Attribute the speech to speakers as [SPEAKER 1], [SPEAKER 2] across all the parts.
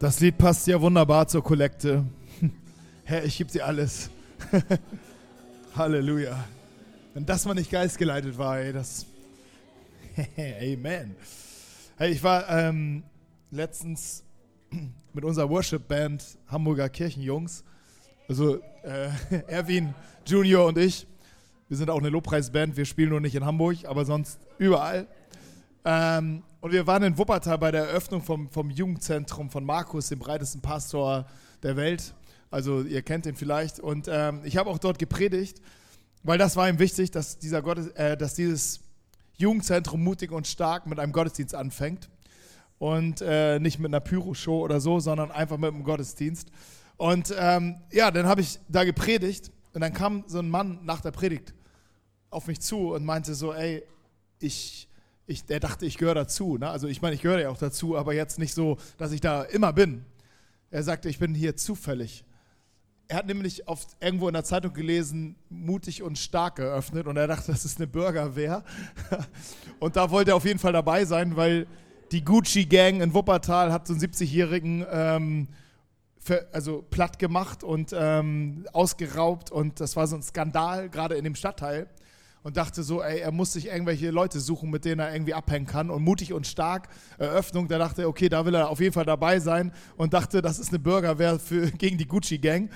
[SPEAKER 1] Das Lied passt ja wunderbar zur Kollekte. Herr, ich gebe dir alles. Halleluja. Wenn das mal nicht geistgeleitet war, ey, das. Amen. Hey, ich war ähm, letztens mit unserer Worship-Band Hamburger Kirchenjungs, also äh, Erwin Junior und ich. Wir sind auch eine Lobpreisband, wir spielen nur nicht in Hamburg, aber sonst überall. Ähm, und wir waren in Wuppertal bei der Eröffnung vom, vom Jugendzentrum von Markus, dem breitesten Pastor der Welt. Also ihr kennt ihn vielleicht. Und ähm, ich habe auch dort gepredigt, weil das war ihm wichtig, dass, dieser Gottes, äh, dass dieses Jugendzentrum mutig und stark mit einem Gottesdienst anfängt. Und äh, nicht mit einer Pyro-Show oder so, sondern einfach mit einem Gottesdienst. Und ähm, ja, dann habe ich da gepredigt und dann kam so ein Mann nach der Predigt auf mich zu und meinte so, ey, ich ich, der dachte, ich gehöre dazu. Ne? Also ich meine, ich gehöre ja auch dazu, aber jetzt nicht so, dass ich da immer bin. Er sagte, ich bin hier zufällig. Er hat nämlich oft irgendwo in der Zeitung gelesen, mutig und stark geöffnet und er dachte, das ist eine Bürgerwehr. und da wollte er auf jeden Fall dabei sein, weil die Gucci-Gang in Wuppertal hat so einen 70-Jährigen ähm, also platt gemacht und ähm, ausgeraubt und das war so ein Skandal, gerade in dem Stadtteil und dachte so, ey, er muss sich irgendwelche Leute suchen, mit denen er irgendwie abhängen kann. Und mutig und stark, Eröffnung, da dachte okay, da will er auf jeden Fall dabei sein und dachte, das ist eine Bürgerwehr für, gegen die Gucci-Gang.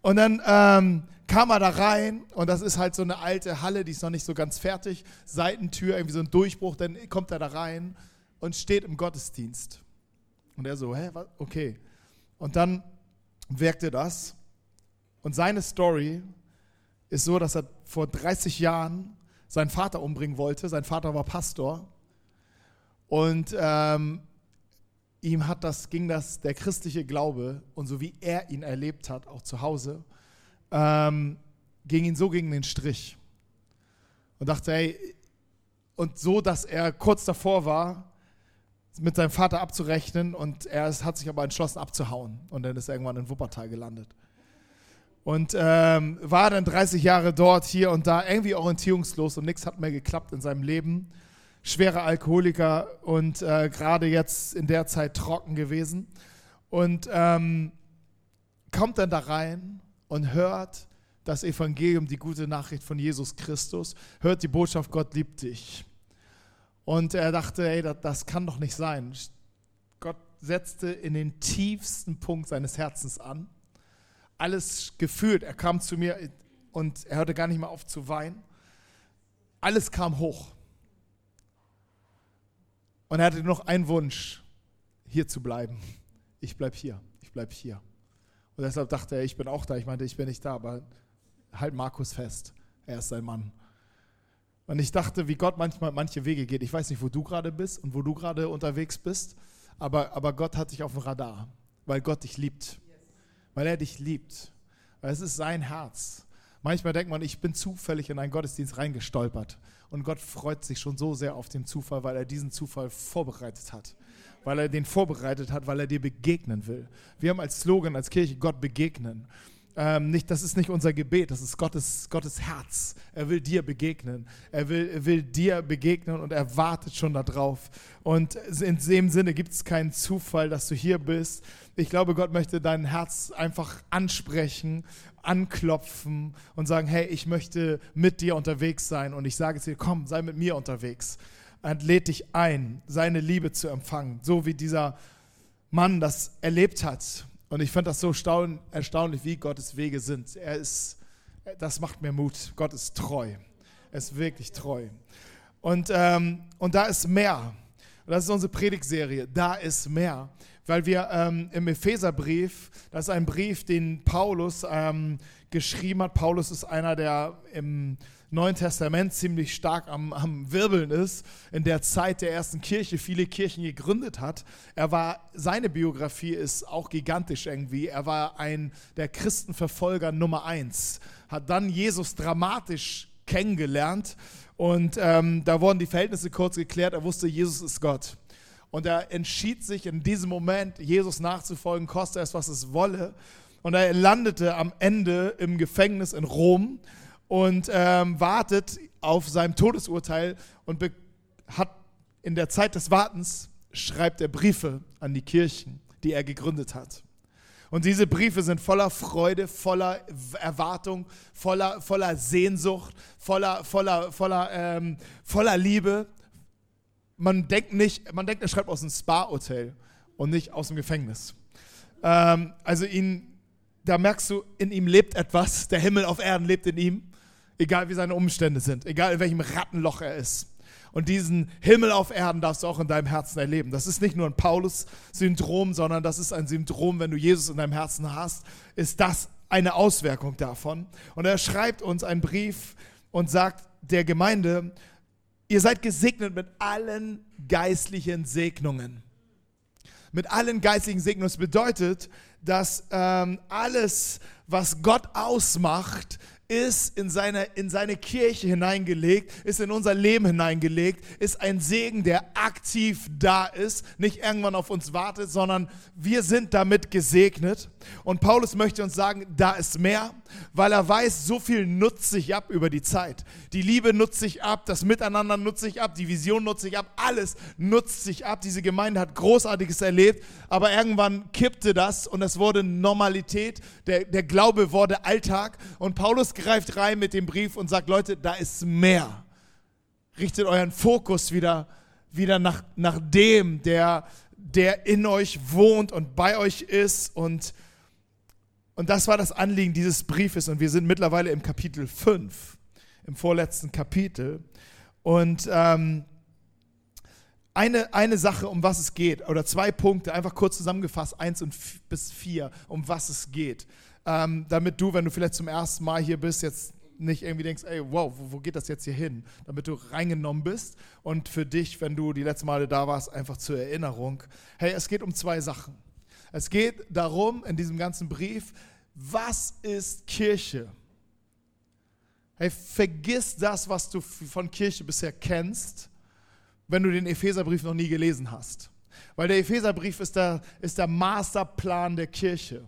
[SPEAKER 1] Und dann ähm, kam er da rein und das ist halt so eine alte Halle, die ist noch nicht so ganz fertig. Seitentür, irgendwie so ein Durchbruch, dann kommt er da rein und steht im Gottesdienst. Und er so, hä, was? okay. Und dann wirkte das und seine Story ist so, dass er vor 30 Jahren seinen Vater umbringen wollte. Sein Vater war Pastor. Und ähm, ihm hat das, ging das, der christliche Glaube und so wie er ihn erlebt hat, auch zu Hause, ähm, ging ihn so gegen den Strich. Und dachte, hey, und so, dass er kurz davor war, mit seinem Vater abzurechnen und er hat sich aber entschlossen abzuhauen und dann ist er irgendwann in Wuppertal gelandet und ähm, war dann 30 Jahre dort, hier und da, irgendwie orientierungslos und nichts hat mehr geklappt in seinem Leben. Schwerer Alkoholiker und äh, gerade jetzt in der Zeit trocken gewesen. Und ähm, kommt dann da rein und hört das Evangelium, die gute Nachricht von Jesus Christus, hört die Botschaft, Gott liebt dich. Und er dachte, ey, das, das kann doch nicht sein. Gott setzte in den tiefsten Punkt seines Herzens an alles gefühlt. Er kam zu mir und er hörte gar nicht mehr auf zu weinen. Alles kam hoch. Und er hatte noch einen Wunsch, hier zu bleiben. Ich bleibe hier, ich bleibe hier. Und deshalb dachte er, ich bin auch da. Ich meinte, ich bin nicht da, aber halt Markus fest. Er ist sein Mann. Und ich dachte, wie Gott manchmal manche Wege geht. Ich weiß nicht, wo du gerade bist und wo du gerade unterwegs bist, aber, aber Gott hat dich auf dem Radar, weil Gott dich liebt weil er dich liebt. Weil es ist sein Herz. Manchmal denkt man, ich bin zufällig in einen Gottesdienst reingestolpert. Und Gott freut sich schon so sehr auf den Zufall, weil er diesen Zufall vorbereitet hat. Weil er den vorbereitet hat, weil er dir begegnen will. Wir haben als Slogan, als Kirche Gott begegnen. Ähm, nicht, das ist nicht unser Gebet, das ist Gottes, Gottes Herz. Er will dir begegnen. Er will, er will dir begegnen und er wartet schon darauf. Und in dem Sinne gibt es keinen Zufall, dass du hier bist. Ich glaube, Gott möchte dein Herz einfach ansprechen, anklopfen und sagen, hey, ich möchte mit dir unterwegs sein. Und ich sage dir, komm, sei mit mir unterwegs. Und lädt dich ein, seine Liebe zu empfangen. So wie dieser Mann das erlebt hat und ich fand das so erstaunlich, wie Gottes Wege sind. Er ist, das macht mir Mut. Gott ist treu. Er ist wirklich treu. Und, ähm, und da ist mehr. Und das ist unsere Predigtserie. Da ist mehr. Weil wir ähm, im Epheserbrief, das ist ein Brief, den Paulus ähm, geschrieben hat. Paulus ist einer, der im Neuen Testament ziemlich stark am, am Wirbeln ist, in der Zeit der ersten Kirche viele Kirchen gegründet hat. Er war, seine Biografie ist auch gigantisch irgendwie. Er war ein der Christenverfolger Nummer eins, hat dann Jesus dramatisch kennengelernt und ähm, da wurden die Verhältnisse kurz geklärt. Er wusste, Jesus ist Gott. Und er entschied sich in diesem Moment, Jesus nachzufolgen, koste es, was es wolle. Und er landete am Ende im Gefängnis in Rom und ähm, wartet auf sein Todesurteil und hat in der Zeit des Wartens schreibt er Briefe an die Kirchen, die er gegründet hat. Und diese Briefe sind voller Freude, voller Erwartung, voller, voller Sehnsucht, voller, voller, voller, ähm, voller Liebe. Man denkt nicht, man denkt, er schreibt aus einem Spa-Hotel und nicht aus dem Gefängnis. Ähm, also ihn, da merkst du, in ihm lebt etwas, der Himmel auf Erden lebt in ihm, egal wie seine Umstände sind, egal in welchem Rattenloch er ist. Und diesen Himmel auf Erden darfst du auch in deinem Herzen erleben. Das ist nicht nur ein Paulus-Syndrom, sondern das ist ein Syndrom, wenn du Jesus in deinem Herzen hast, ist das eine Auswirkung davon. Und er schreibt uns einen Brief und sagt der Gemeinde, ihr seid gesegnet mit allen geistlichen Segnungen. Mit allen geistlichen Segnungen. Das bedeutet, dass ähm, alles, was Gott ausmacht, ist in seine, in seine Kirche hineingelegt, ist in unser Leben hineingelegt, ist ein Segen, der aktiv da ist, nicht irgendwann auf uns wartet, sondern wir sind damit gesegnet. Und Paulus möchte uns sagen, da ist mehr, weil er weiß, so viel nutzt sich ab über die Zeit. Die Liebe nutzt sich ab, das Miteinander nutzt sich ab, die Vision nutzt sich ab, alles nutzt sich ab. Diese Gemeinde hat Großartiges erlebt, aber irgendwann kippte das und es wurde Normalität, der, der Glaube wurde Alltag und Paulus greift rein mit dem Brief und sagt, Leute, da ist mehr. Richtet euren Fokus wieder, wieder nach, nach dem, der, der in euch wohnt und bei euch ist. Und, und das war das Anliegen dieses Briefes. Und wir sind mittlerweile im Kapitel 5, im vorletzten Kapitel. Und ähm, eine, eine Sache, um was es geht, oder zwei Punkte, einfach kurz zusammengefasst, eins und bis vier, um was es geht ähm, damit du, wenn du vielleicht zum ersten Mal hier bist, jetzt nicht irgendwie denkst, ey, wow, wo, geht das jetzt hier hin? Damit du reingenommen bist und für dich, wenn du die letzten Male da warst, einfach zur Erinnerung. Hey, es geht um zwei Sachen. Es geht darum, in diesem ganzen Brief, was ist Kirche? Hey, vergiss das, was du von Kirche bisher kennst, wenn du den Epheserbrief noch nie gelesen hast. Weil der Epheserbrief ist der, ist der Masterplan der Kirche.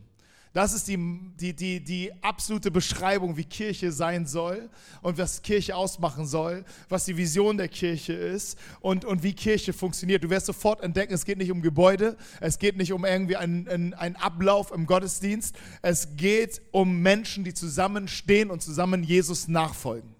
[SPEAKER 1] Das ist die, die, die, die absolute Beschreibung, wie Kirche sein soll und was Kirche ausmachen soll, was die Vision der Kirche ist und, und wie Kirche funktioniert. Du wirst sofort entdecken, es geht nicht um Gebäude, es geht nicht um irgendwie einen, einen Ablauf im Gottesdienst, es geht um Menschen, die zusammenstehen und zusammen Jesus nachfolgen.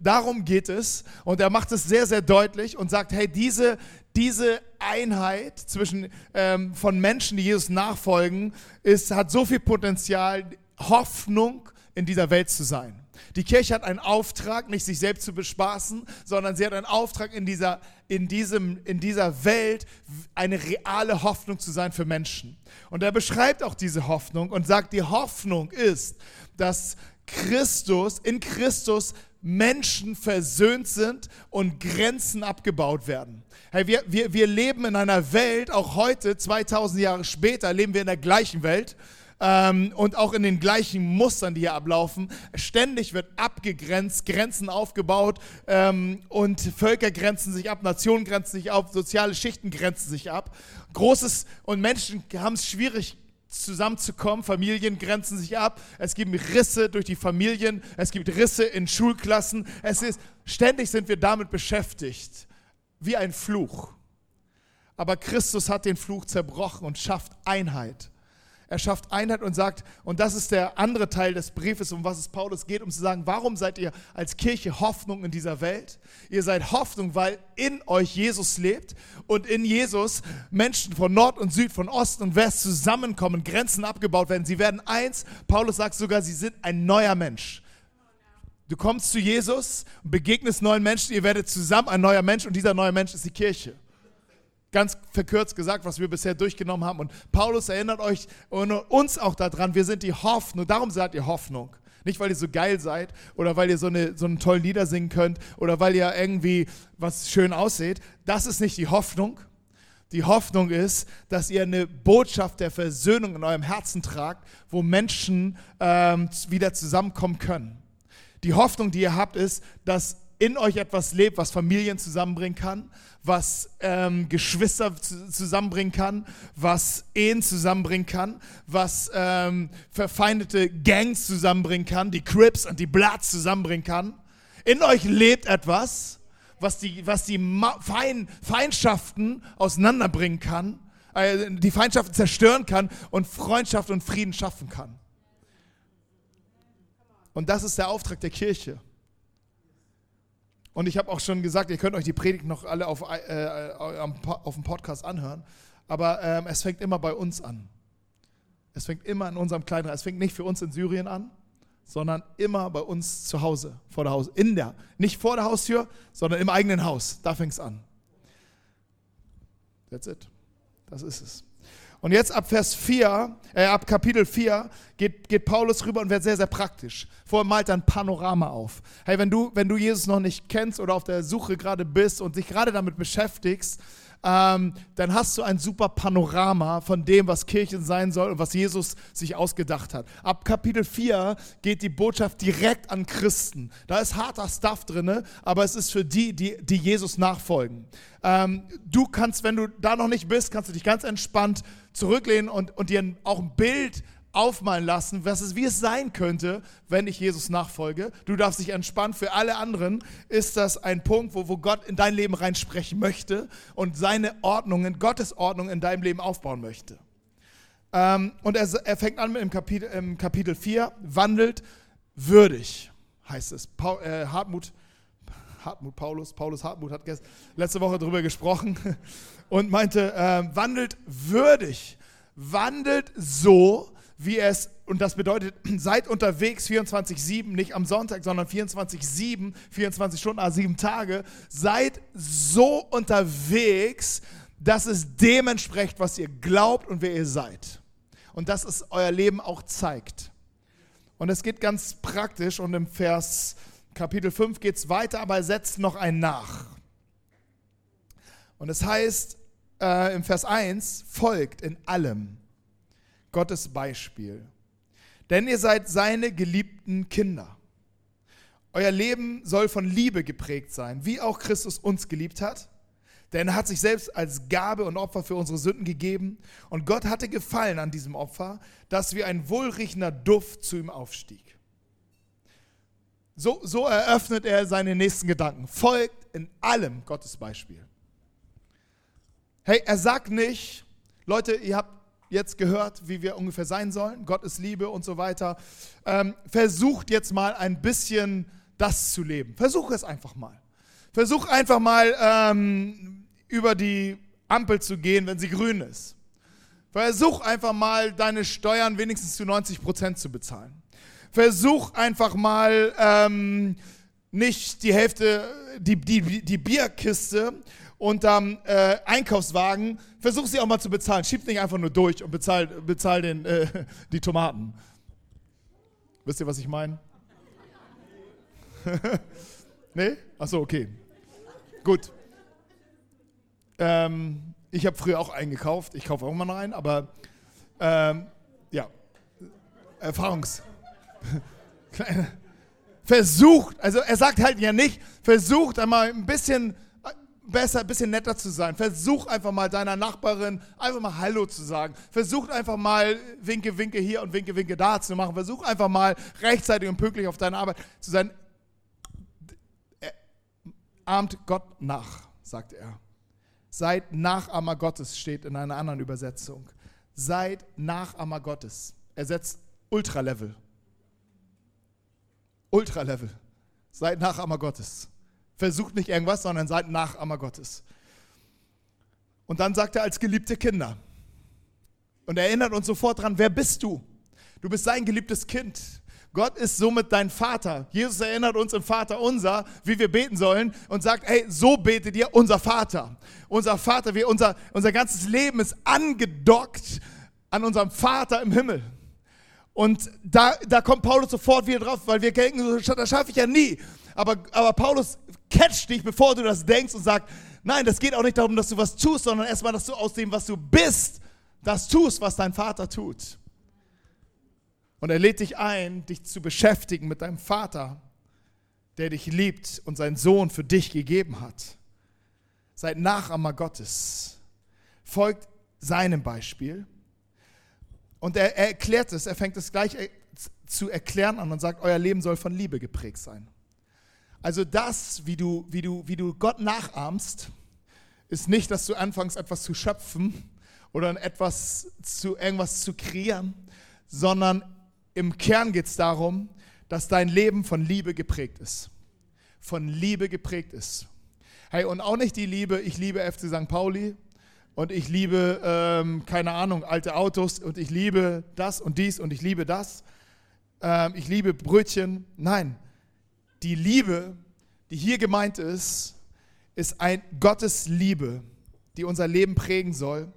[SPEAKER 1] Darum geht es und er macht es sehr, sehr deutlich und sagt, hey, diese, diese Einheit zwischen, ähm, von Menschen, die Jesus nachfolgen, ist, hat so viel Potenzial, Hoffnung in dieser Welt zu sein. Die Kirche hat einen Auftrag, nicht sich selbst zu bespaßen, sondern sie hat einen Auftrag in dieser, in diesem, in dieser Welt, eine reale Hoffnung zu sein für Menschen. Und er beschreibt auch diese Hoffnung und sagt, die Hoffnung ist, dass Christus, in Christus Menschen versöhnt sind und Grenzen abgebaut werden. Hey, wir, wir, wir leben in einer Welt, auch heute, 2000 Jahre später, leben wir in der gleichen Welt ähm, und auch in den gleichen Mustern, die hier ablaufen. Ständig wird abgegrenzt, Grenzen aufgebaut ähm, und Völker grenzen sich ab, Nationen grenzen sich ab, soziale Schichten grenzen sich ab. Großes und Menschen haben es schwierig zusammenzukommen. Familien grenzen sich ab. Es gibt Risse durch die Familien. Es gibt Risse in Schulklassen. Es ist, ständig sind wir damit beschäftigt. Wie ein Fluch. Aber Christus hat den Fluch zerbrochen und schafft Einheit. Er schafft Einheit und sagt, und das ist der andere Teil des Briefes, um was es Paulus geht, um zu sagen, warum seid ihr als Kirche Hoffnung in dieser Welt? Ihr seid Hoffnung, weil in euch Jesus lebt und in Jesus Menschen von Nord und Süd, von Ost und West zusammenkommen, Grenzen abgebaut werden. Sie werden eins. Paulus sagt sogar, sie sind ein neuer Mensch. Du kommst zu Jesus, begegnest neuen Menschen, ihr werdet zusammen ein neuer Mensch und dieser neue Mensch ist die Kirche. Ganz verkürzt gesagt, was wir bisher durchgenommen haben. Und Paulus erinnert euch und uns auch daran, wir sind die Hoffnung. Darum seid ihr Hoffnung. Nicht, weil ihr so geil seid oder weil ihr so, eine, so einen tollen Lieder singen könnt oder weil ihr irgendwie was schön aussieht. Das ist nicht die Hoffnung. Die Hoffnung ist, dass ihr eine Botschaft der Versöhnung in eurem Herzen tragt, wo Menschen ähm, wieder zusammenkommen können. Die Hoffnung, die ihr habt, ist, dass in euch etwas lebt, was Familien zusammenbringen kann, was ähm, Geschwister zusammenbringen kann, was Ehen zusammenbringen kann, was ähm, verfeindete Gangs zusammenbringen kann, die Crips und die Bloods zusammenbringen kann. In euch lebt etwas, was die, was die Fein, Feindschaften auseinanderbringen kann, äh, die Feindschaften zerstören kann und Freundschaft und Frieden schaffen kann. Und das ist der Auftrag der Kirche. Und ich habe auch schon gesagt, ihr könnt euch die Predigt noch alle auf, äh, auf dem Podcast anhören. Aber ähm, es fängt immer bei uns an. Es fängt immer in unserem kleinen Es fängt nicht für uns in Syrien an, sondern immer bei uns zu Hause, vor der Haus, in der, nicht vor der Haustür, sondern im eigenen Haus. Da fängt es an. That's it. Das ist es. Und jetzt ab Vers 4, äh, ab Kapitel 4 geht, geht Paulus rüber und wird sehr, sehr praktisch. Vorher malt er ein Panorama auf. Hey, wenn du, wenn du Jesus noch nicht kennst oder auf der Suche gerade bist und dich gerade damit beschäftigst, ähm, dann hast du ein super Panorama von dem, was Kirche sein soll und was Jesus sich ausgedacht hat. Ab Kapitel 4 geht die Botschaft direkt an Christen. Da ist harter Stuff drin, aber es ist für die, die, die Jesus nachfolgen. Ähm, du kannst, wenn du da noch nicht bist, kannst du dich ganz entspannt zurücklehnen und, und dir auch ein Bild aufmalen lassen, was es, wie es sein könnte, wenn ich Jesus nachfolge. Du darfst dich entspannen. Für alle anderen ist das ein Punkt, wo, wo Gott in dein Leben reinsprechen möchte und seine Ordnungen, Gottes Ordnung in deinem Leben aufbauen möchte. Ähm, und er, er, fängt an mit dem Kapitel, im Kapitel 4, wandelt würdig, heißt es. Paul, äh, Hartmut, Hartmut Paulus, Paulus Hartmut hat letzte Woche darüber gesprochen und meinte, äh, wandelt würdig, wandelt so, wie es, und das bedeutet, seid unterwegs 24-7, nicht am Sonntag, sondern 24-7, 24 Stunden, also sieben Tage, seid so unterwegs, dass es dem entspricht, was ihr glaubt und wer ihr seid. Und dass es euer Leben auch zeigt. Und es geht ganz praktisch und im Vers Kapitel 5 geht es weiter, aber er setzt noch ein nach. Und es heißt äh, im Vers 1, folgt in allem Gottes Beispiel. Denn ihr seid seine geliebten Kinder. Euer Leben soll von Liebe geprägt sein, wie auch Christus uns geliebt hat. Denn er hat sich selbst als Gabe und Opfer für unsere Sünden gegeben. Und Gott hatte gefallen an diesem Opfer, dass wie ein wohlriechender Duft zu ihm aufstieg. So, so eröffnet er seine nächsten Gedanken. Folgt in allem Gottes Beispiel. Hey, er sagt nicht, Leute, ihr habt jetzt gehört, wie wir ungefähr sein sollen. Gott ist Liebe und so weiter. Ähm, versucht jetzt mal ein bisschen das zu leben. Versuch es einfach mal. Versuch einfach mal ähm, über die Ampel zu gehen, wenn sie grün ist. Versuch einfach mal deine Steuern wenigstens zu 90 Prozent zu bezahlen. Versuch einfach mal ähm, nicht die Hälfte, die, die, die Bierkiste unterm äh, Einkaufswagen, versuch sie auch mal zu bezahlen. Schieb nicht einfach nur durch und bezahl, bezahl den, äh, die Tomaten. Wisst ihr, was ich meine? nee? Achso, okay. Gut. Ähm, ich habe früher auch eingekauft. Ich kaufe auch mal rein, aber ähm, ja, Erfahrungs. versucht, also er sagt halt ja nicht, versucht einmal ein bisschen besser, ein bisschen netter zu sein. Versuch einfach mal deiner Nachbarin einfach mal Hallo zu sagen. Versuch einfach mal Winke, Winke hier und Winke, Winke da zu machen. Versuch einfach mal rechtzeitig und pünktlich auf deine Arbeit zu sein. Ahmt Gott nach, sagt er. Seid Nachahmer Gottes, steht in einer anderen Übersetzung. Seid Nachahmer Gottes. Er setzt Ultralevel. Ultralevel. Seid Nachahmer Gottes. Versucht nicht irgendwas, sondern seid Nachahmer Gottes. Und dann sagt er als geliebte Kinder. Und erinnert uns sofort dran, wer bist du? Du bist sein geliebtes Kind. Gott ist somit dein Vater. Jesus erinnert uns im Vater unser, wie wir beten sollen und sagt, hey, so betet ihr unser Vater. Unser Vater, wir, unser, unser ganzes Leben ist angedockt an unserem Vater im Himmel. Und da, da kommt Paulus sofort wieder drauf, weil wir denken, das schaffe ich ja nie. Aber, aber Paulus catcht dich, bevor du das denkst und sagt, nein, das geht auch nicht darum, dass du was tust, sondern erstmal, dass du aus dem, was du bist, das tust, was dein Vater tut. Und er lädt dich ein, dich zu beschäftigen mit deinem Vater, der dich liebt und seinen Sohn für dich gegeben hat. Seid Nachahmer Gottes. Folgt seinem Beispiel. Und er, er erklärt es, er fängt es gleich zu erklären an und sagt, euer Leben soll von Liebe geprägt sein. Also das, wie du, wie du, wie du Gott nachahmst, ist nicht, dass du anfängst, etwas zu schöpfen oder etwas zu irgendwas zu kreieren, sondern im Kern geht es darum, dass dein Leben von Liebe geprägt ist. Von Liebe geprägt ist. Hey, und auch nicht die Liebe, ich liebe FC St. Pauli und ich liebe, ähm, keine Ahnung, alte Autos und ich liebe das und dies und ich liebe das. Ähm, ich liebe Brötchen. Nein, die Liebe, die hier gemeint ist, ist ein Gottes Liebe, die unser Leben prägen soll.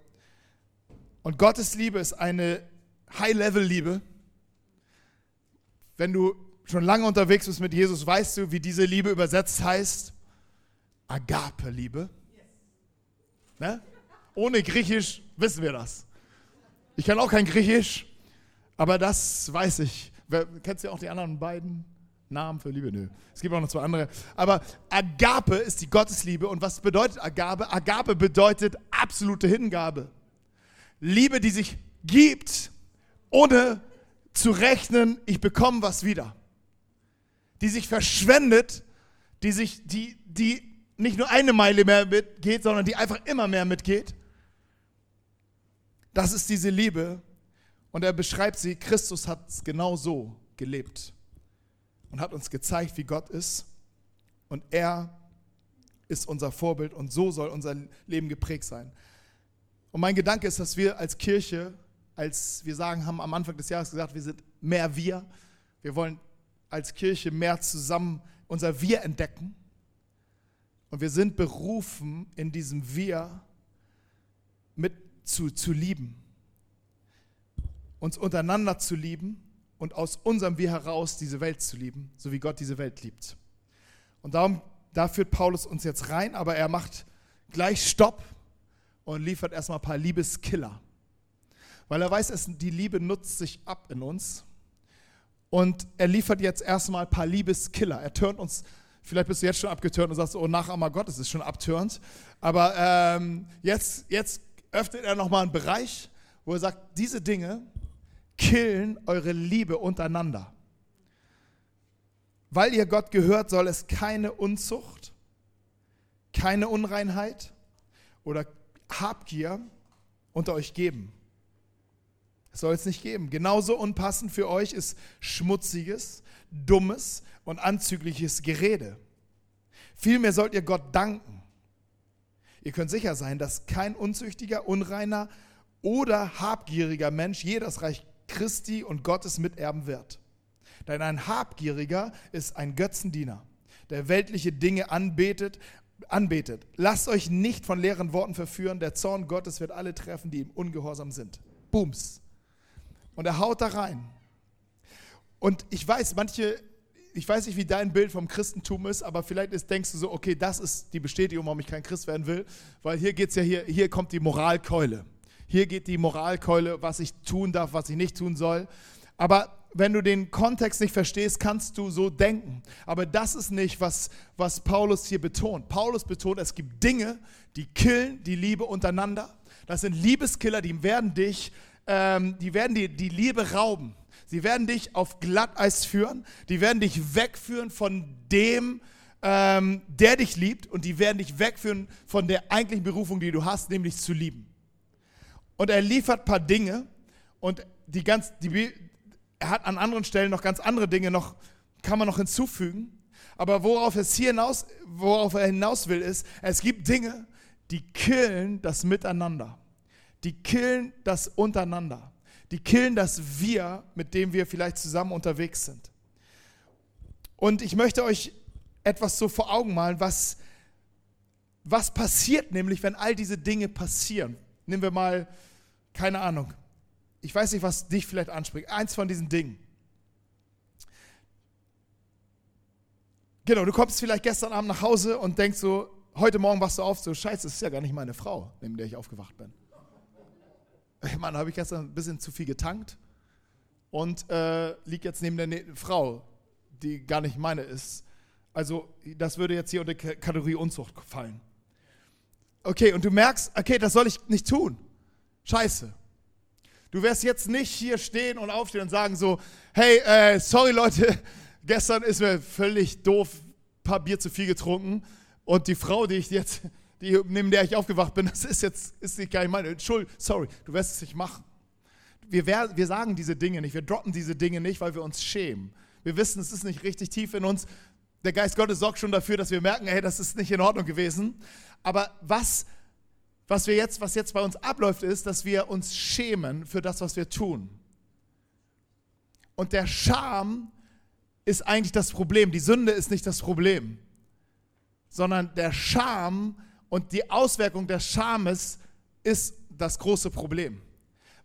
[SPEAKER 1] Und Gottes Liebe ist eine High-Level-Liebe. Wenn du schon lange unterwegs bist mit Jesus, weißt du, wie diese Liebe übersetzt heißt. Agape-Liebe. Ne? Ohne Griechisch wissen wir das. Ich kann auch kein Griechisch, aber das weiß ich. Kennst du auch die anderen beiden Namen für Liebe? Nö. Es gibt auch noch zwei andere. Aber Agape ist die Gottesliebe. Und was bedeutet Agape? Agape bedeutet absolute Hingabe. Liebe, die sich gibt, ohne zu rechnen, ich bekomme was wieder. Die sich verschwendet, die sich, die, die nicht nur eine Meile mehr mitgeht, sondern die einfach immer mehr mitgeht. Das ist diese Liebe. Und er beschreibt sie, Christus hat es genau so gelebt und hat uns gezeigt, wie Gott ist. Und er ist unser Vorbild und so soll unser Leben geprägt sein. Und mein Gedanke ist, dass wir als Kirche, als wir sagen, haben am Anfang des Jahres gesagt, wir sind mehr wir. Wir wollen als Kirche mehr zusammen unser Wir entdecken. Und wir sind berufen, in diesem Wir mit zu, zu lieben. Uns untereinander zu lieben und aus unserem Wir heraus diese Welt zu lieben, so wie Gott diese Welt liebt. Und darum, da führt Paulus uns jetzt rein, aber er macht gleich Stopp und liefert erstmal ein paar Liebeskiller. Weil er weiß, die Liebe nutzt sich ab in uns. Und er liefert jetzt erstmal ein paar Liebeskiller. Er turnt uns Vielleicht bist du jetzt schon abgetürnt und sagst, oh, Nachahmer Gottes ist schon abtürnt. Aber ähm, jetzt, jetzt öffnet er nochmal einen Bereich, wo er sagt, diese Dinge killen eure Liebe untereinander. Weil ihr Gott gehört, soll es keine Unzucht, keine Unreinheit oder Habgier unter euch geben. Es soll es nicht geben. Genauso unpassend für euch ist schmutziges, dummes und anzügliches Gerede. Vielmehr sollt ihr Gott danken. Ihr könnt sicher sein, dass kein unzüchtiger, unreiner oder habgieriger Mensch je das Reich Christi und Gottes miterben wird. Denn ein Habgieriger ist ein Götzendiener, der weltliche Dinge anbetet, anbetet. Lasst euch nicht von leeren Worten verführen, der Zorn Gottes wird alle treffen, die ihm ungehorsam sind. Booms. Und er haut da rein. Und ich weiß, manche, ich weiß nicht, wie dein Bild vom Christentum ist, aber vielleicht ist, denkst du so, okay, das ist die Bestätigung, warum ich kein Christ werden will, weil hier geht es ja hier, hier kommt die Moralkeule. Hier geht die Moralkeule, was ich tun darf, was ich nicht tun soll. Aber wenn du den Kontext nicht verstehst, kannst du so denken. Aber das ist nicht, was, was Paulus hier betont. Paulus betont, es gibt Dinge, die killen die Liebe untereinander. Das sind Liebeskiller, die werden dich, ähm, die werden dir die Liebe rauben. Sie werden dich auf Glatteis führen. Die werden dich wegführen von dem, ähm, der dich liebt. Und die werden dich wegführen von der eigentlichen Berufung, die du hast, nämlich zu lieben. Und er liefert ein paar Dinge. Und die ganz, die, er hat an anderen Stellen noch ganz andere Dinge noch, kann man noch hinzufügen. Aber worauf, es hier hinaus, worauf er hinaus will, ist, es gibt Dinge, die killen das Miteinander. Die killen das Untereinander die killen das Wir, mit dem wir vielleicht zusammen unterwegs sind. Und ich möchte euch etwas so vor Augen malen, was, was passiert nämlich, wenn all diese Dinge passieren. Nehmen wir mal, keine Ahnung, ich weiß nicht, was dich vielleicht anspricht, eins von diesen Dingen. Genau, du kommst vielleicht gestern Abend nach Hause und denkst so, heute Morgen wachst du auf, so scheiße, das ist ja gar nicht meine Frau, neben der ich aufgewacht bin. Meine, habe ich gestern ein bisschen zu viel getankt und äh, liegt jetzt neben der ne Frau, die gar nicht meine ist. Also das würde jetzt hier unter Kategorie Unzucht fallen. Okay, und du merkst, okay, das soll ich nicht tun. Scheiße. Du wirst jetzt nicht hier stehen und aufstehen und sagen so, hey, äh, sorry Leute, gestern ist mir völlig doof, ein paar Bier zu viel getrunken und die Frau, die ich jetzt die, neben der ich aufgewacht bin, das ist jetzt ist nicht gar nicht meine Schuld. Sorry, du wirst es nicht machen. Wir, wir sagen diese Dinge nicht, wir droppen diese Dinge nicht, weil wir uns schämen. Wir wissen, es ist nicht richtig tief in uns. Der Geist Gottes sorgt schon dafür, dass wir merken, hey, das ist nicht in Ordnung gewesen. Aber was, was, wir jetzt, was jetzt bei uns abläuft, ist, dass wir uns schämen für das, was wir tun. Und der Scham ist eigentlich das Problem. Die Sünde ist nicht das Problem, sondern der Scham und die Auswirkung des Schames ist das große Problem.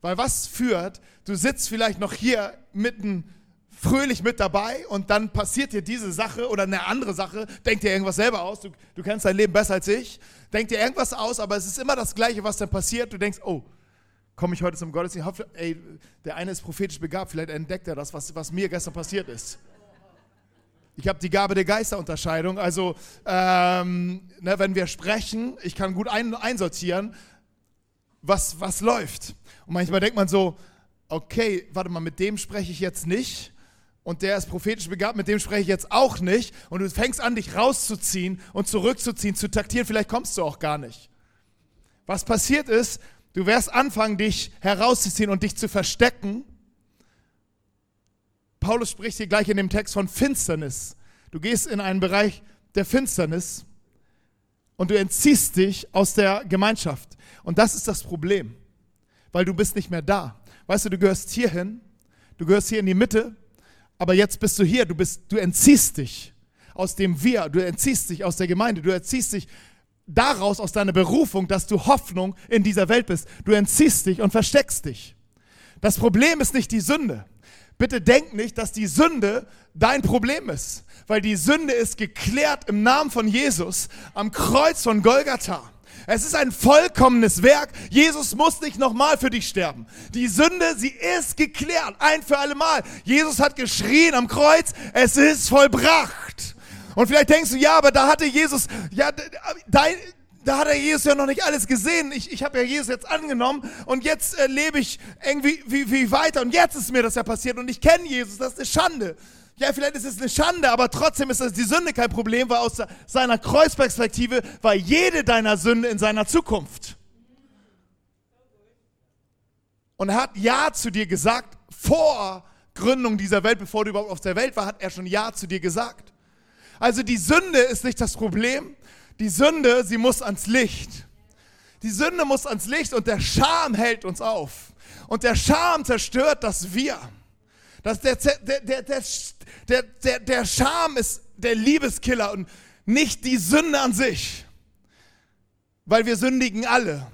[SPEAKER 1] Weil was führt, du sitzt vielleicht noch hier mitten fröhlich mit dabei und dann passiert dir diese Sache oder eine andere Sache, denk dir irgendwas selber aus, du, du kennst dein Leben besser als ich, denk dir irgendwas aus, aber es ist immer das Gleiche, was dann passiert. Du denkst, oh, komme ich heute zum Gottesdienst? Hoffe, ey, der eine ist prophetisch begabt, vielleicht entdeckt er das, was, was mir gestern passiert ist. Ich habe die Gabe der Geisterunterscheidung. Also, ähm, ne, wenn wir sprechen, ich kann gut ein, einsortieren, was, was läuft. Und manchmal denkt man so, okay, warte mal, mit dem spreche ich jetzt nicht. Und der ist prophetisch begabt, mit dem spreche ich jetzt auch nicht. Und du fängst an, dich rauszuziehen und zurückzuziehen, zu taktieren. Vielleicht kommst du auch gar nicht. Was passiert ist, du wirst anfangen, dich herauszuziehen und dich zu verstecken Paulus spricht hier gleich in dem Text von Finsternis. Du gehst in einen Bereich der Finsternis und du entziehst dich aus der Gemeinschaft. Und das ist das Problem, weil du bist nicht mehr da. Weißt du, du gehörst hierhin, du gehörst hier in die Mitte, aber jetzt bist du hier, du, bist, du entziehst dich aus dem Wir, du entziehst dich aus der Gemeinde, du entziehst dich daraus aus deiner Berufung, dass du Hoffnung in dieser Welt bist. Du entziehst dich und versteckst dich. Das Problem ist nicht die Sünde. Bitte denk nicht, dass die Sünde dein Problem ist, weil die Sünde ist geklärt im Namen von Jesus am Kreuz von Golgatha. Es ist ein vollkommenes Werk. Jesus muss nicht nochmal für dich sterben. Die Sünde, sie ist geklärt, ein für alle Mal. Jesus hat geschrien am Kreuz, es ist vollbracht. Und vielleicht denkst du, ja, aber da hatte Jesus, ja, dein, da hat er Jesus ja noch nicht alles gesehen. Ich, ich habe ja Jesus jetzt angenommen und jetzt äh, lebe ich irgendwie wie, wie weiter und jetzt ist mir das ja passiert und ich kenne Jesus, das ist eine Schande. Ja, vielleicht ist es eine Schande, aber trotzdem ist die Sünde kein Problem, weil aus seiner Kreuzperspektive war jede deiner Sünde in seiner Zukunft. Und er hat Ja zu dir gesagt, vor Gründung dieser Welt, bevor du überhaupt auf der Welt war, hat er schon Ja zu dir gesagt. Also die Sünde ist nicht das Problem, die Sünde, sie muss ans Licht. Die Sünde muss ans Licht und der Scham hält uns auf. Und der Scham zerstört das Wir. Das, der, der, der, der, der, der Scham ist der Liebeskiller und nicht die Sünde an sich. Weil wir sündigen alle.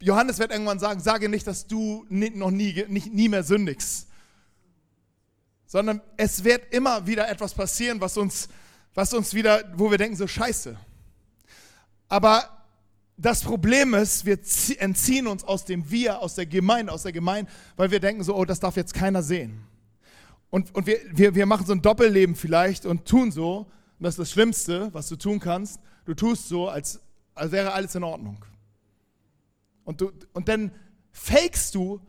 [SPEAKER 1] Johannes wird irgendwann sagen, sage nicht, dass du noch nie, nicht, nie mehr sündigst. Sondern es wird immer wieder etwas passieren, was uns, was uns wieder, wo wir denken, so scheiße. Aber das Problem ist, wir entziehen uns aus dem Wir, aus der Gemeinde, aus der Gemeinde, weil wir denken so, oh, das darf jetzt keiner sehen. Und, und wir, wir, wir machen so ein Doppelleben vielleicht und tun so, und das ist das Schlimmste, was du tun kannst, du tust so, als, als wäre alles in Ordnung. Und, du, und dann fakest du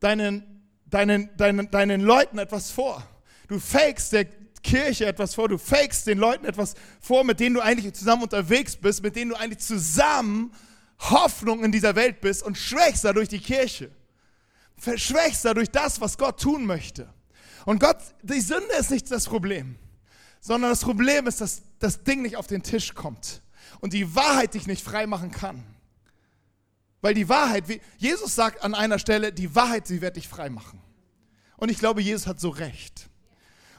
[SPEAKER 1] deinen, deinen, deinen, deinen Leuten etwas vor. Du fakest der, Kirche etwas vor, du fakest den Leuten etwas vor, mit denen du eigentlich zusammen unterwegs bist, mit denen du eigentlich zusammen Hoffnung in dieser Welt bist und schwächst dadurch die Kirche. Verschwächst dadurch das, was Gott tun möchte. Und Gott, die Sünde ist nicht das Problem, sondern das Problem ist, dass das Ding nicht auf den Tisch kommt und die Wahrheit dich nicht frei machen kann. Weil die Wahrheit, wie Jesus sagt an einer Stelle, die Wahrheit, sie wird dich frei machen. Und ich glaube, Jesus hat so recht.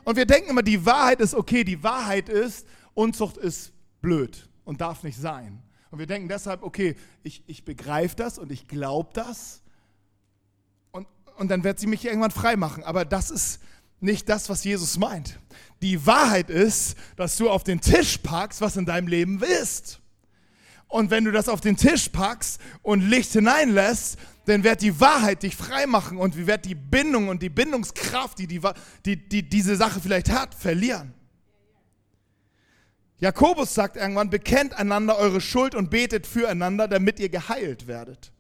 [SPEAKER 1] Und wir denken immer, die Wahrheit ist okay, die Wahrheit ist, Unzucht ist blöd und darf nicht sein. Und wir denken deshalb, okay, ich, ich begreife das und ich glaube das und, dann wird sie mich irgendwann frei machen. Aber das ist nicht das, was Jesus meint. Die Wahrheit ist, dass du auf den Tisch packst, was in deinem Leben ist. Und wenn du das auf den Tisch packst und Licht hineinlässt, dann wird die Wahrheit dich frei machen und wir werden die Bindung und die Bindungskraft, die, die, die, die diese Sache vielleicht hat, verlieren. Jakobus sagt irgendwann, bekennt einander eure Schuld und betet füreinander, damit ihr geheilt werdet.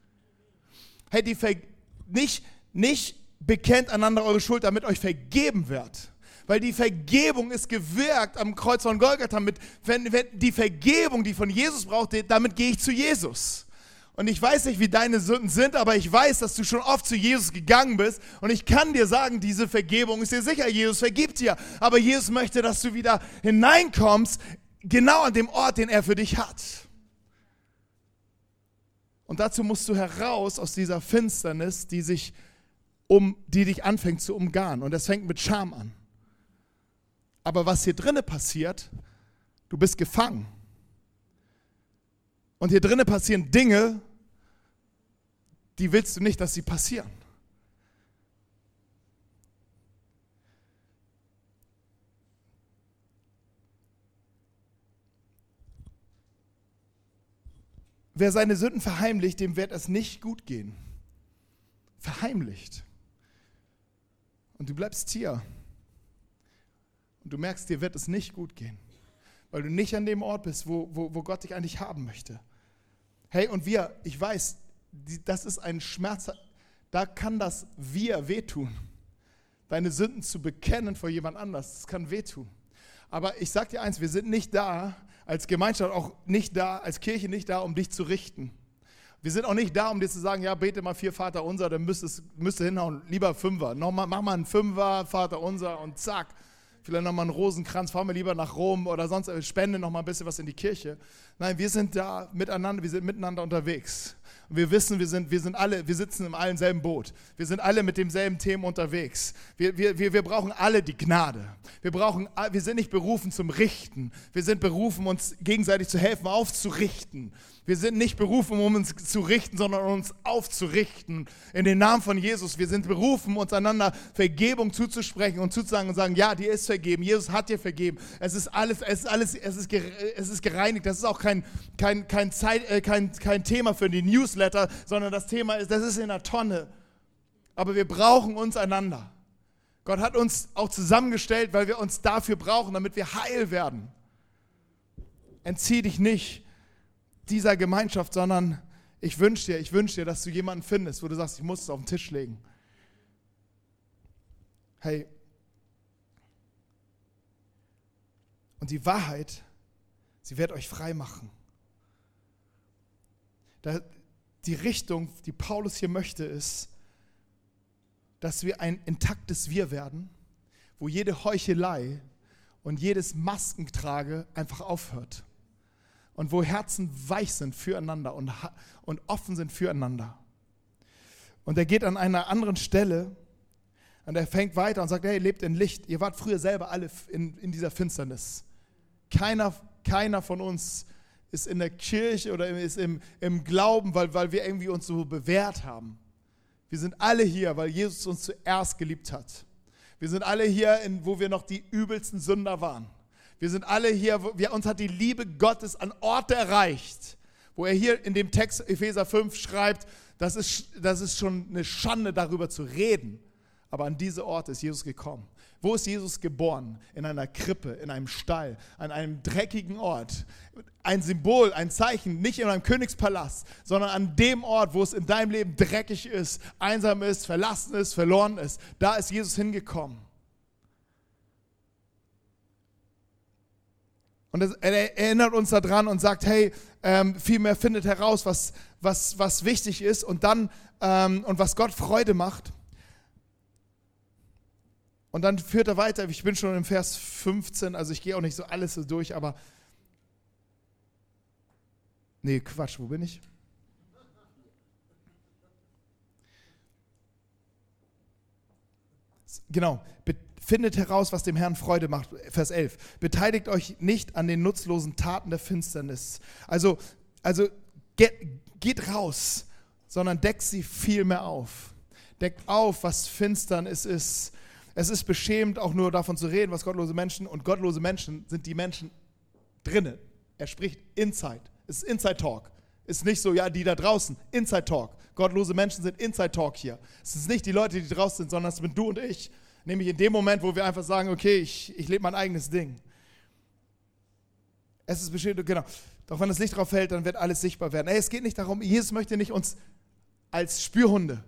[SPEAKER 1] Hey, die Ver nicht, nicht bekennt einander eure Schuld, damit euch vergeben wird, Weil die Vergebung ist gewirkt am Kreuz von Golgatha. Mit, wenn, wenn die Vergebung, die von Jesus braucht, damit gehe ich zu Jesus. Und ich weiß nicht, wie deine Sünden sind, aber ich weiß, dass du schon oft zu Jesus gegangen bist. Und ich kann dir sagen, diese Vergebung ist dir sicher. Jesus vergibt dir. Aber Jesus möchte, dass du wieder hineinkommst, genau an dem Ort, den er für dich hat. Und dazu musst du heraus aus dieser Finsternis, die sich um, die dich anfängt zu umgarnen. Und das fängt mit Scham an. Aber was hier drinnen passiert, du bist gefangen. Und hier drinnen passieren Dinge, die willst du nicht, dass sie passieren. Wer seine Sünden verheimlicht, dem wird es nicht gut gehen. Verheimlicht. Und du bleibst hier. Und du merkst, dir wird es nicht gut gehen, weil du nicht an dem Ort bist, wo, wo, wo Gott dich eigentlich haben möchte. Hey, und wir, ich weiß, das ist ein Schmerz, da kann das wir wehtun. Deine Sünden zu bekennen vor jemand anders, das kann wehtun. Aber ich sag dir eins, wir sind nicht da, als Gemeinschaft auch nicht da, als Kirche nicht da, um dich zu richten. Wir sind auch nicht da, um dir zu sagen, ja, bete mal vier Vater unser, dann müsstest du hinhauen, lieber Fünfer. Nochmal, mach mal einen Fünfer, Vater unser und zack. Vielleicht nochmal einen Rosenkranz, fahren wir lieber nach Rom oder sonst, spende nochmal ein bisschen was in die Kirche. Nein, wir sind da miteinander, wir sind miteinander unterwegs. Und wir wissen, wir sind, wir sind alle, wir sitzen im allen selben Boot. Wir sind alle mit demselben Thema unterwegs. Wir, wir, wir, wir brauchen alle die Gnade. Wir, brauchen, wir sind nicht berufen zum Richten. Wir sind berufen, uns gegenseitig zu helfen, aufzurichten. Wir sind nicht berufen, um uns zu richten, sondern um uns aufzurichten. In den Namen von Jesus. Wir sind berufen, uns einander Vergebung zuzusprechen und zuzusagen und sagen, ja, dir ist vergeben. Jesus hat dir vergeben. Es ist alles, es ist alles, es ist, es ist gereinigt. Das ist auch kein, kein, kein, Zeit, äh, kein, kein Thema für die Newsletter, sondern das Thema ist, das ist in der Tonne. Aber wir brauchen uns einander. Gott hat uns auch zusammengestellt, weil wir uns dafür brauchen, damit wir heil werden. Entzieh dich nicht dieser Gemeinschaft, sondern ich wünsche dir, ich wünsche dir, dass du jemanden findest, wo du sagst, ich muss es auf den Tisch legen. Hey, und die Wahrheit, sie wird euch frei machen. die Richtung, die Paulus hier möchte, ist, dass wir ein intaktes Wir werden, wo jede Heuchelei und jedes Maskentrage einfach aufhört und wo Herzen weich sind füreinander und, und offen sind füreinander. Und er geht an einer anderen Stelle und er fängt weiter und sagt, hey, lebt in Licht. Ihr wart früher selber alle in, in dieser Finsternis. Keiner, keiner von uns ist in der Kirche oder ist im, im Glauben, weil, weil wir irgendwie uns so bewährt haben. Wir sind alle hier, weil Jesus uns zuerst geliebt hat. Wir sind alle hier, in, wo wir noch die übelsten Sünder waren. Wir sind alle hier, wir, uns hat die Liebe Gottes an Orte erreicht, wo er hier in dem Text Epheser 5 schreibt, das ist, das ist schon eine Schande darüber zu reden. Aber an diese Orte ist Jesus gekommen. Wo ist Jesus geboren? In einer Krippe, in einem Stall, an einem dreckigen Ort. Ein Symbol, ein Zeichen, nicht in einem Königspalast, sondern an dem Ort, wo es in deinem Leben dreckig ist, einsam ist, verlassen ist, verloren ist. Da ist Jesus hingekommen. Und er erinnert uns daran und sagt, hey, ähm, vielmehr findet heraus, was, was, was wichtig ist und dann ähm, und was Gott Freude macht. Und dann führt er weiter, ich bin schon im Vers 15, also ich gehe auch nicht so alles so durch, aber nee, Quatsch, wo bin ich? Genau, Findet heraus, was dem Herrn Freude macht. Vers 11. Beteiligt euch nicht an den nutzlosen Taten der Finsternis. Also, also geht, geht raus, sondern deckt sie vielmehr auf. Deckt auf, was Finsternis ist. Es ist beschämend, auch nur davon zu reden, was gottlose Menschen und gottlose Menschen sind die Menschen drinnen. Er spricht Inside. Es ist Inside Talk. Ist nicht so, ja, die da draußen. Inside Talk. Gottlose Menschen sind Inside Talk hier. Es sind nicht die Leute, die draußen sind, sondern es sind du und ich. Nämlich in dem Moment, wo wir einfach sagen, okay, ich, ich lebe mein eigenes Ding. Es ist bestimmt, genau. Doch wenn das Licht drauf fällt, dann wird alles sichtbar werden. Ey, es geht nicht darum, Jesus möchte nicht uns als Spürhunde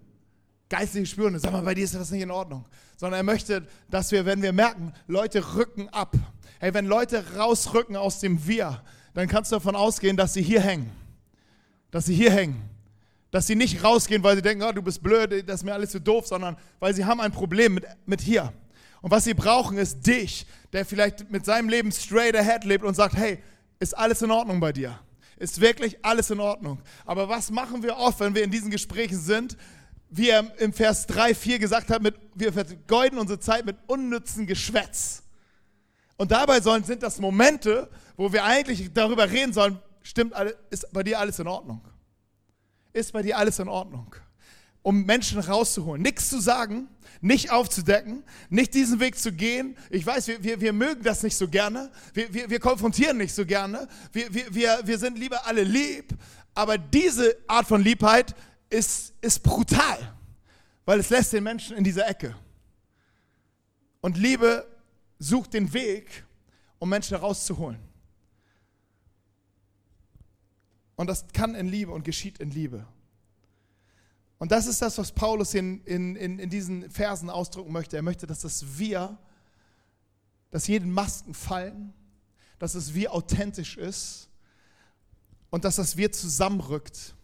[SPEAKER 1] geistliche Spüren. Sag mal, bei dir ist das nicht in Ordnung. Sondern er möchte, dass wir, wenn wir merken, Leute rücken ab. Hey, wenn Leute rausrücken aus dem Wir, dann kannst du davon ausgehen, dass sie hier hängen. Dass sie hier hängen. Dass sie nicht rausgehen, weil sie denken, oh, du bist blöd, das ist mir alles zu doof, sondern weil sie haben ein Problem mit, mit hier. Und was sie brauchen, ist dich, der vielleicht mit seinem Leben straight ahead lebt und sagt, hey, ist alles in Ordnung bei dir? Ist wirklich alles in Ordnung? Aber was machen wir oft, wenn wir in diesen Gesprächen sind? Wie er im Vers 3, 4 gesagt hat, mit, wir vergeuden unsere Zeit mit unnützen Geschwätz. Und dabei sollen, sind das Momente, wo wir eigentlich darüber reden sollen, stimmt, ist bei dir alles in Ordnung? Ist bei dir alles in Ordnung? Um Menschen rauszuholen. Nichts zu sagen, nicht aufzudecken, nicht diesen Weg zu gehen. Ich weiß, wir, wir, wir mögen das nicht so gerne. Wir, wir, wir konfrontieren nicht so gerne. Wir, wir, wir, wir sind lieber alle lieb. Aber diese Art von Liebheit ist, ist brutal, weil es lässt den Menschen in dieser Ecke. Und Liebe sucht den Weg, um Menschen herauszuholen. Und das kann in Liebe und geschieht in Liebe. Und das ist das, was Paulus in, in, in, diesen Versen ausdrücken möchte. Er möchte, dass das Wir, dass jeden Masken fallen, dass es Wir authentisch ist und dass das Wir zusammenrückt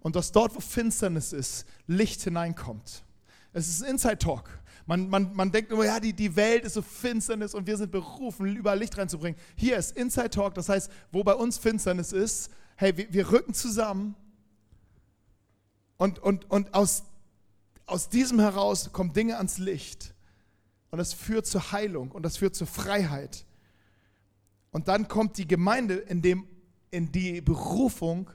[SPEAKER 1] und dass dort, wo Finsternis ist, Licht hineinkommt. Es ist Inside Talk. Man, man, man denkt immer, ja, die, die Welt ist so Finsternis und wir sind berufen, überall Licht reinzubringen. Hier ist Inside Talk, das heißt, wo bei uns Finsternis ist, hey, wir, wir rücken zusammen und, und, und aus, aus diesem heraus kommen Dinge ans Licht. Und das führt zur Heilung und das führt zur Freiheit. Und dann kommt die Gemeinde in, dem, in die Berufung,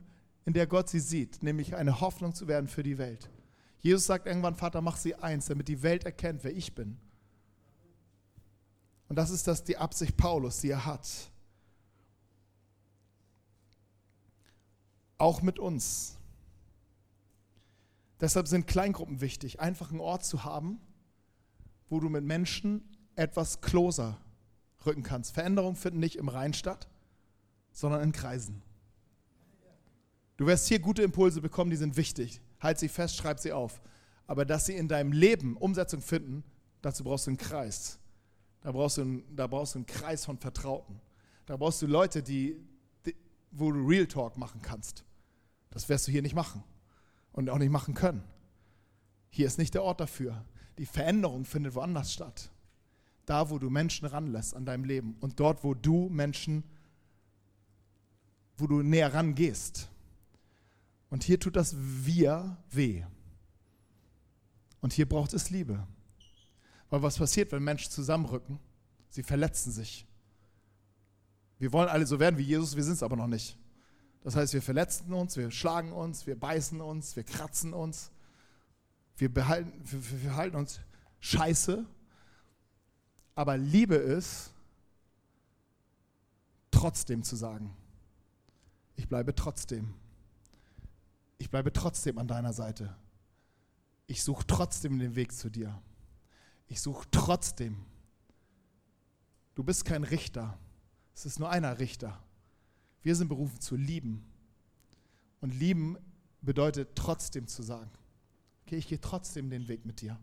[SPEAKER 1] in der Gott sie sieht, nämlich eine Hoffnung zu werden für die Welt. Jesus sagt irgendwann, Vater, mach sie eins, damit die Welt erkennt, wer ich bin. Und das ist das die Absicht Paulus, die er hat. Auch mit uns. Deshalb sind Kleingruppen wichtig, einfach einen Ort zu haben, wo du mit Menschen etwas closer rücken kannst. Veränderungen finden nicht im Rhein statt, sondern in Kreisen. Du wirst hier gute Impulse bekommen, die sind wichtig. Halt sie fest, schreib sie auf. Aber dass sie in deinem Leben Umsetzung finden, dazu brauchst du einen Kreis. Da brauchst du einen, da brauchst du einen Kreis von Vertrauten. Da brauchst du Leute, die, die, wo du Real Talk machen kannst. Das wirst du hier nicht machen und auch nicht machen können. Hier ist nicht der Ort dafür. Die Veränderung findet woanders statt. Da, wo du Menschen ranlässt an deinem Leben und dort, wo du Menschen, wo du näher rangehst. Und hier tut das Wir weh. Und hier braucht es Liebe. Weil was passiert, wenn Menschen zusammenrücken? Sie verletzen sich. Wir wollen alle so werden wie Jesus, wir sind es aber noch nicht. Das heißt, wir verletzen uns, wir schlagen uns, wir beißen uns, wir kratzen uns, wir, behalten, wir, wir halten uns scheiße. Aber Liebe ist, trotzdem zu sagen, ich bleibe trotzdem. Ich bleibe trotzdem an deiner Seite. Ich suche trotzdem den Weg zu dir. Ich suche trotzdem. Du bist kein Richter. Es ist nur einer Richter. Wir sind berufen zu lieben. Und lieben bedeutet trotzdem zu sagen, okay, ich gehe trotzdem den Weg mit dir.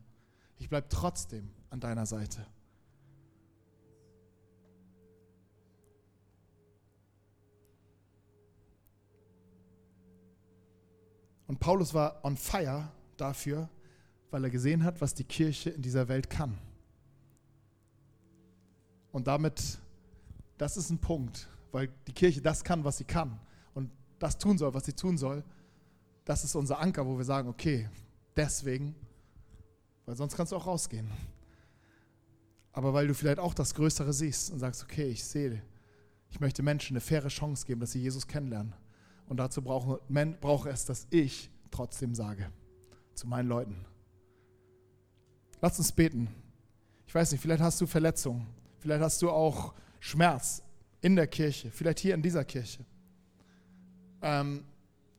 [SPEAKER 1] Ich bleibe trotzdem an deiner Seite. Und Paulus war on fire dafür, weil er gesehen hat, was die Kirche in dieser Welt kann. Und damit, das ist ein Punkt, weil die Kirche das kann, was sie kann und das tun soll, was sie tun soll, das ist unser Anker, wo wir sagen, okay, deswegen, weil sonst kannst du auch rausgehen. Aber weil du vielleicht auch das Größere siehst und sagst, okay, ich sehe, ich möchte Menschen eine faire Chance geben, dass sie Jesus kennenlernen. Und dazu brauche, es, dass ich trotzdem sage zu meinen Leuten. Lass uns beten. Ich weiß nicht, vielleicht hast du Verletzungen, vielleicht hast du auch Schmerz in der Kirche, vielleicht hier in dieser Kirche, ähm,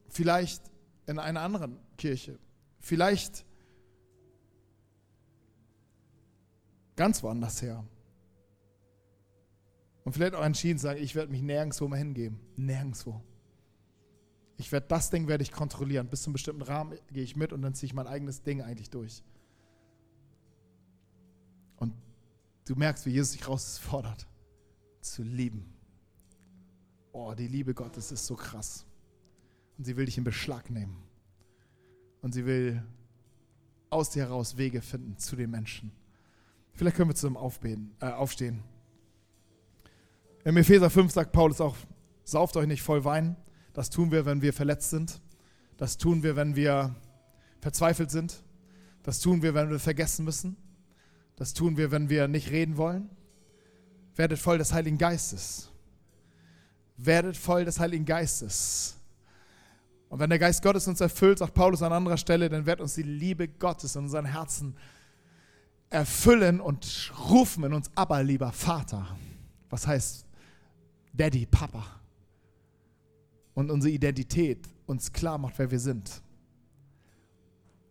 [SPEAKER 1] vielleicht in einer anderen Kirche, vielleicht ganz woanders her. Und vielleicht auch entschieden sagen, ich werde mich nirgendwo mehr hingeben. Nirgendwo. Ich werde das Ding werde ich kontrollieren. Bis zu einem bestimmten Rahmen gehe ich mit und dann ziehe ich mein eigenes Ding eigentlich durch. Und du merkst, wie Jesus dich herausfordert, zu lieben. Oh, die Liebe Gottes ist so krass. Und sie will dich in Beschlag nehmen. Und sie will aus dir heraus Wege finden zu den Menschen. Vielleicht können wir zusammen aufbeten, äh, aufstehen. Im Epheser 5 sagt Paulus auch, sauft euch nicht voll Wein. Das tun wir, wenn wir verletzt sind. Das tun wir, wenn wir verzweifelt sind. Das tun wir, wenn wir vergessen müssen. Das tun wir, wenn wir nicht reden wollen. Werdet voll des Heiligen Geistes. Werdet voll des Heiligen Geistes. Und wenn der Geist Gottes uns erfüllt, sagt Paulus an anderer Stelle, dann wird uns die Liebe Gottes in unseren Herzen erfüllen und rufen in uns, aber lieber Vater. Was heißt Daddy, Papa? Und unsere Identität uns klar macht, wer wir sind.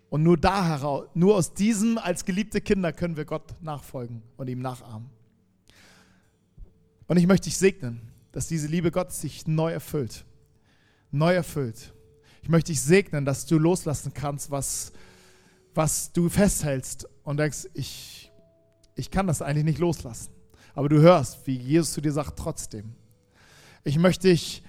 [SPEAKER 1] Und nur da heraus, nur aus diesem als geliebte Kinder können wir Gott nachfolgen und ihm nachahmen. Und ich möchte dich segnen, dass diese Liebe Gottes sich neu erfüllt. Neu erfüllt. Ich möchte dich segnen, dass du loslassen kannst, was, was du festhältst und denkst, ich, ich kann das eigentlich nicht loslassen. Aber du hörst, wie Jesus zu dir sagt, trotzdem. Ich möchte dich,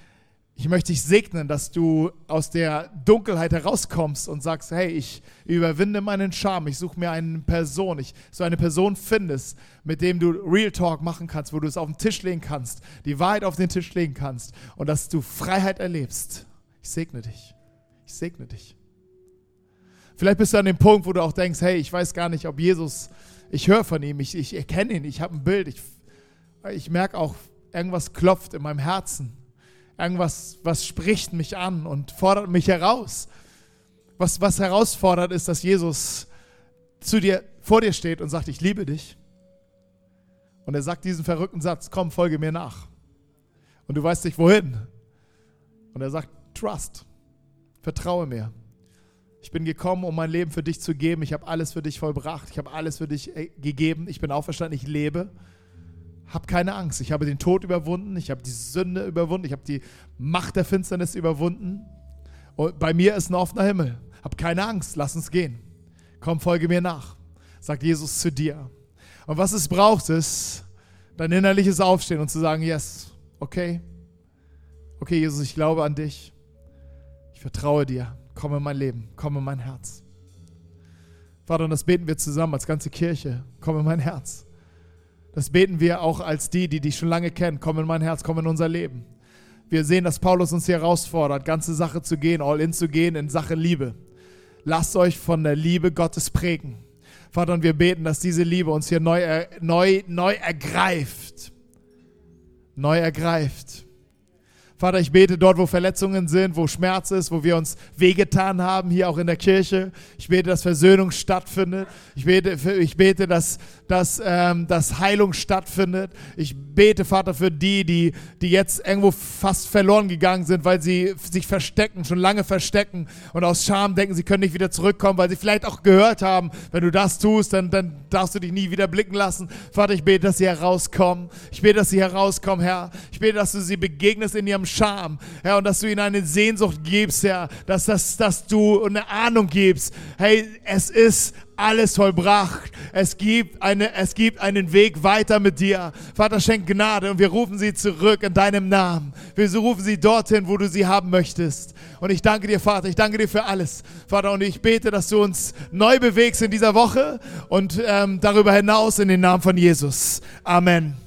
[SPEAKER 1] ich möchte dich segnen, dass du aus der Dunkelheit herauskommst und sagst, hey, ich überwinde meinen Charme, ich suche mir eine Person, ich so eine Person findest, mit dem du Real Talk machen kannst, wo du es auf den Tisch legen kannst, die Wahrheit auf den Tisch legen kannst und dass du Freiheit erlebst. Ich segne dich. Ich segne dich. Vielleicht bist du an dem Punkt, wo du auch denkst, hey, ich weiß gar nicht, ob Jesus, ich höre von ihm, ich, ich erkenne ihn, ich habe ein Bild, ich, ich merke auch, irgendwas klopft in meinem Herzen. Irgendwas, was spricht mich an und fordert mich heraus. Was, was herausfordert, ist, dass Jesus zu dir, vor dir steht und sagt, ich liebe dich. Und er sagt diesen verrückten Satz, komm, folge mir nach. Und du weißt nicht, wohin. Und er sagt, trust. Vertraue mir. Ich bin gekommen, um mein Leben für dich zu geben. Ich habe alles für dich vollbracht. Ich habe alles für dich äh, gegeben. Ich bin auferstanden. Ich lebe. Hab keine Angst. Ich habe den Tod überwunden. Ich habe die Sünde überwunden. Ich habe die Macht der Finsternis überwunden. Und bei mir ist ein offener Himmel. Hab keine Angst. Lass uns gehen. Komm, folge mir nach. Sagt Jesus zu dir. Und was es braucht, ist dein innerliches Aufstehen und zu sagen: Yes, okay. Okay, Jesus, ich glaube an dich. Ich vertraue dir. Komm in mein Leben. Komm in mein Herz. Vater, und das beten wir zusammen als ganze Kirche. Komm in mein Herz. Das beten wir auch als die, die dich schon lange kennen. Komm in mein Herz, komm in unser Leben. Wir sehen, dass Paulus uns hier herausfordert, ganze Sache zu gehen, all in zu gehen in Sache Liebe. Lasst euch von der Liebe Gottes prägen. Vater, und wir beten, dass diese Liebe uns hier neu, neu, neu ergreift. Neu ergreift. Vater, ich bete dort, wo Verletzungen sind, wo Schmerz ist, wo wir uns wehgetan haben, hier auch in der Kirche. Ich bete, dass Versöhnung stattfindet. Ich bete, ich bete dass, dass, ähm, dass Heilung stattfindet. Ich bete, Vater, für die, die, die jetzt irgendwo fast verloren gegangen sind, weil sie sich verstecken, schon lange verstecken und aus Scham denken, sie können nicht wieder zurückkommen, weil sie vielleicht auch gehört haben, wenn du das tust, dann, dann darfst du dich nie wieder blicken lassen. Vater, ich bete, dass sie herauskommen. Ich bete, dass sie herauskommen, Herr. Ich bete, dass du sie begegnest in ihrem Scham, Herr, und dass du ihnen eine Sehnsucht gibst, Herr, dass, dass, dass du eine Ahnung gibst. Hey, es ist alles vollbracht. Es gibt, eine, es gibt einen Weg weiter mit dir. Vater, schenk Gnade und wir rufen sie zurück in deinem Namen. Wir rufen sie dorthin, wo du sie haben möchtest. Und ich danke dir, Vater. Ich danke dir für alles. Vater, und ich bete, dass du uns neu bewegst in dieser Woche und ähm, darüber hinaus in den Namen von Jesus. Amen.